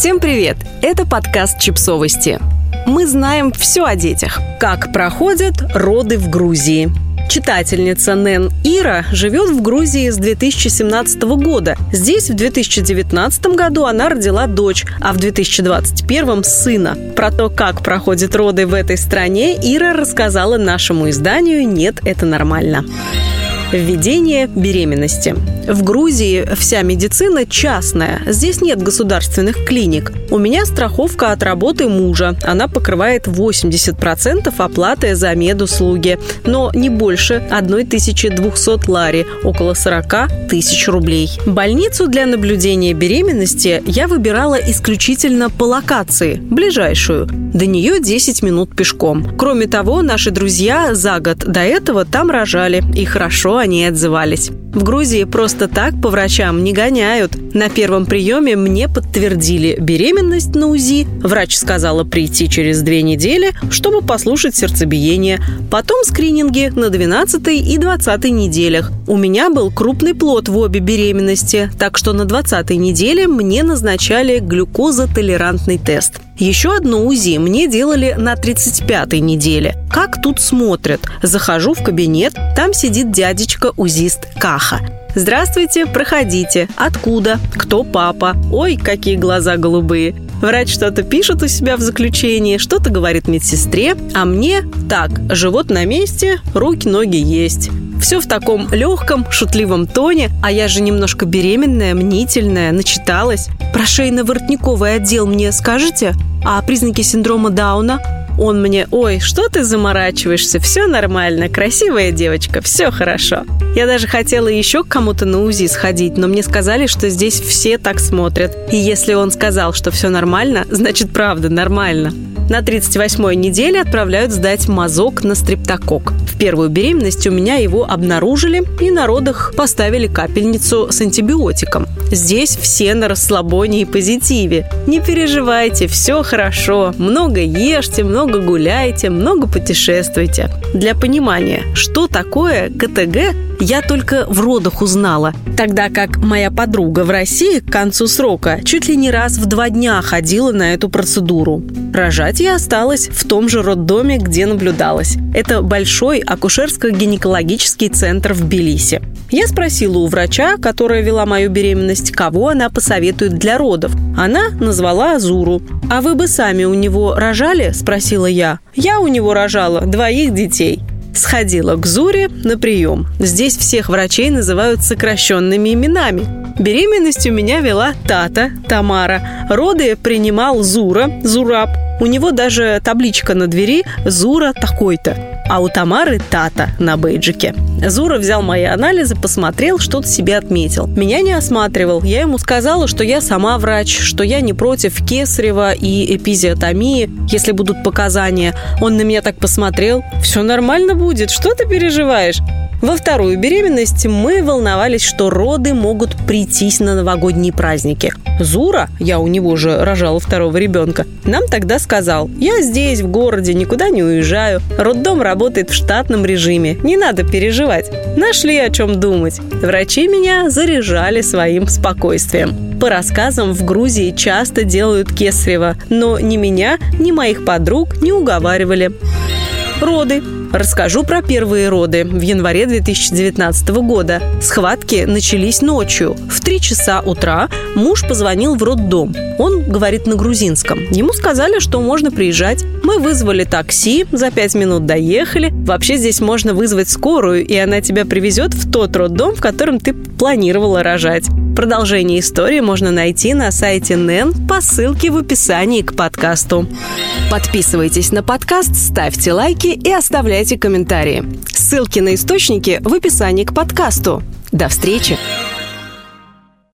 Всем привет! Это подкаст «Чипсовости». Мы знаем все о детях. Как проходят роды в Грузии. Читательница Нэн Ира живет в Грузии с 2017 года. Здесь в 2019 году она родила дочь, а в 2021 – сына. Про то, как проходят роды в этой стране, Ира рассказала нашему изданию «Нет, это нормально». Введение беременности. В Грузии вся медицина частная. Здесь нет государственных клиник. У меня страховка от работы мужа. Она покрывает 80% оплаты за медуслуги, но не больше 1200 лари, около 40 тысяч рублей. Больницу для наблюдения беременности я выбирала исключительно по локации, ближайшую. До нее 10 минут пешком. Кроме того, наши друзья за год до этого там рожали, и хорошо они отзывались. В Грузии просто так по врачам не гоняют. На первом приеме мне подтвердили беременность на УЗИ. Врач сказала прийти через две недели, чтобы послушать сердцебиение. Потом скрининги на 12 и 20 неделях. У меня был крупный плод в обе беременности, так что на 20 неделе мне назначали глюкозотолерантный тест. Еще одно УЗИ мне делали на 35-й неделе. Как тут смотрят? Захожу в кабинет, там сидит дядечка-узист Каха. Здравствуйте, проходите. Откуда? Кто папа? Ой, какие глаза голубые. Врач что-то пишет у себя в заключении, что-то говорит медсестре, а мне так, живот на месте, руки, ноги есть. Все в таком легком, шутливом тоне, а я же немножко беременная, мнительная, начиталась. Про шейно-воротниковый отдел мне скажете? А признаки синдрома Дауна? Он мне, ой, что ты заморачиваешься, все нормально, красивая девочка, все хорошо. Я даже хотела еще к кому-то на УЗИ сходить, но мне сказали, что здесь все так смотрят. И если он сказал, что все нормально, значит правда нормально. На 38-й неделе отправляют сдать мазок на стрептокок. В первую беременность у меня его обнаружили и на родах поставили капельницу с антибиотиком. Здесь все на расслабоне и позитиве. Не переживайте, все хорошо. Много ешьте, много гуляйте, много путешествуйте. Для понимания, что такое КТГ, я только в родах узнала. Тогда как моя подруга в России к концу срока чуть ли не раз в два дня ходила на эту процедуру. Рожать я осталась в том же роддоме, где наблюдалась. Это большой акушерско-гинекологический центр в Тбилиси. Я спросила у врача, которая вела мою беременность, кого она посоветует для родов. Она назвала Азуру. «А вы бы сами у него рожали?» – спросила я. «Я у него рожала двоих детей». Сходила к Зуре на прием. Здесь всех врачей называют сокращенными именами. Беременность у меня вела Тата, Тамара. Роды принимал Зура, Зураб. У него даже табличка на двери «Зура такой-то» а у Тамары Тата на бейджике. Зура взял мои анализы, посмотрел, что-то себе отметил. Меня не осматривал. Я ему сказала, что я сама врач, что я не против кесарева и эпизиотомии, если будут показания. Он на меня так посмотрел. Все нормально будет, что ты переживаешь? Во вторую беременность мы волновались, что роды могут прийтись на новогодние праздники. Зура, я у него же рожала второго ребенка, нам тогда сказал, я здесь, в городе, никуда не уезжаю. Роддом работает в штатном режиме, не надо переживать. Нашли о чем думать. Врачи меня заряжали своим спокойствием. По рассказам, в Грузии часто делают кесарево, но ни меня, ни моих подруг не уговаривали. Роды. Расскажу про первые роды в январе 2019 года. Схватки начались ночью. В 3 часа утра муж позвонил в роддом. Он говорит на грузинском. Ему сказали, что можно приезжать. Мы вызвали такси, за 5 минут доехали. Вообще здесь можно вызвать скорую, и она тебя привезет в тот роддом, в котором ты планировала рожать. Продолжение истории можно найти на сайте НЭН по ссылке в описании к подкасту. Подписывайтесь на подкаст, ставьте лайки и оставляйте комментарии. Ссылки на источники в описании к подкасту. До встречи!